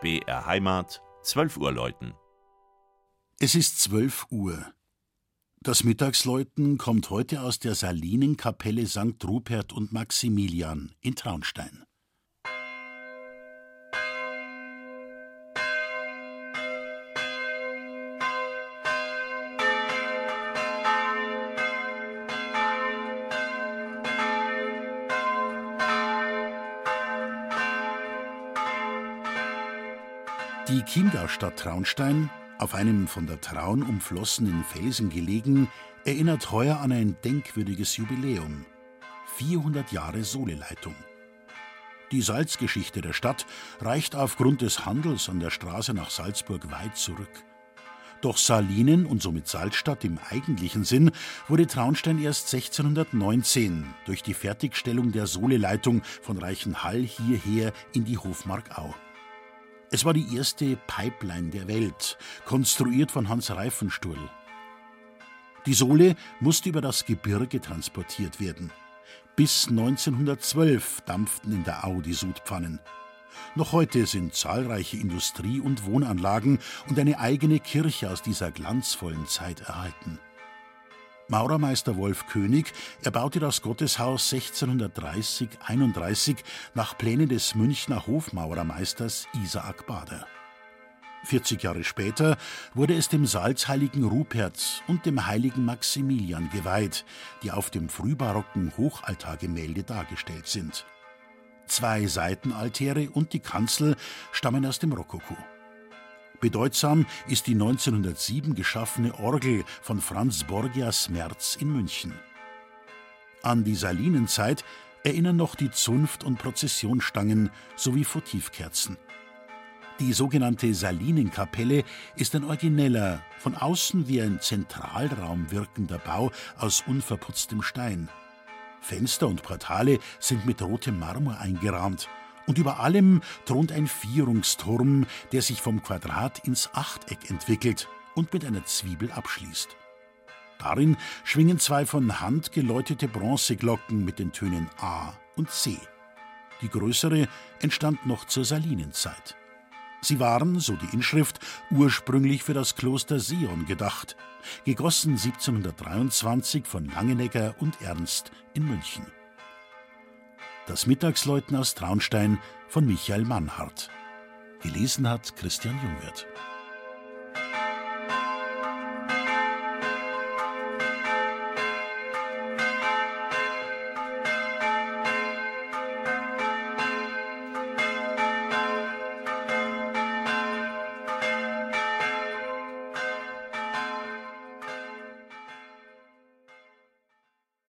BR Heimat, 12 Uhr läuten. Es ist 12 Uhr. Das Mittagsläuten kommt heute aus der Salinenkapelle St. Rupert und Maximilian in Traunstein. Die Chiemgaustadt Traunstein, auf einem von der Traun umflossenen Felsen gelegen, erinnert heuer an ein denkwürdiges Jubiläum. 400 Jahre Sohleleitung. Die Salzgeschichte der Stadt reicht aufgrund des Handels an der Straße nach Salzburg weit zurück. Doch Salinen und somit Salzstadt im eigentlichen Sinn wurde Traunstein erst 1619 durch die Fertigstellung der Sohleleitung von Reichenhall hierher in die Hofmark Au. Es war die erste Pipeline der Welt, konstruiert von Hans Reifenstuhl. Die Sohle musste über das Gebirge transportiert werden. Bis 1912 dampften in der Au die Sudpfannen. Noch heute sind zahlreiche Industrie- und Wohnanlagen und eine eigene Kirche aus dieser glanzvollen Zeit erhalten. Maurermeister Wolf König erbaute das Gotteshaus 1630-31 nach Plänen des Münchner Hofmaurermeisters Isaak Bader. 40 Jahre später wurde es dem Salzheiligen Rupert und dem heiligen Maximilian geweiht, die auf dem frühbarocken Hochaltargemälde dargestellt sind. Zwei Seitenaltäre und die Kanzel stammen aus dem Rokoko. Bedeutsam ist die 1907 geschaffene Orgel von Franz Borgias Merz in München. An die Salinenzeit erinnern noch die Zunft- und Prozessionsstangen sowie Votivkerzen. Die sogenannte Salinenkapelle ist ein origineller, von außen wie ein Zentralraum wirkender Bau aus unverputztem Stein. Fenster und Portale sind mit rotem Marmor eingerahmt und über allem thront ein Vierungsturm, der sich vom Quadrat ins Achteck entwickelt und mit einer Zwiebel abschließt. Darin schwingen zwei von Hand geläutete Bronzeglocken mit den Tönen A und C. Die größere entstand noch zur Salinenzeit. Sie waren, so die Inschrift, ursprünglich für das Kloster Sion gedacht, gegossen 1723 von Langenegger und Ernst in München. Das Mittagsläuten aus Traunstein von Michael Mannhardt. Gelesen hat Christian Jungwirth.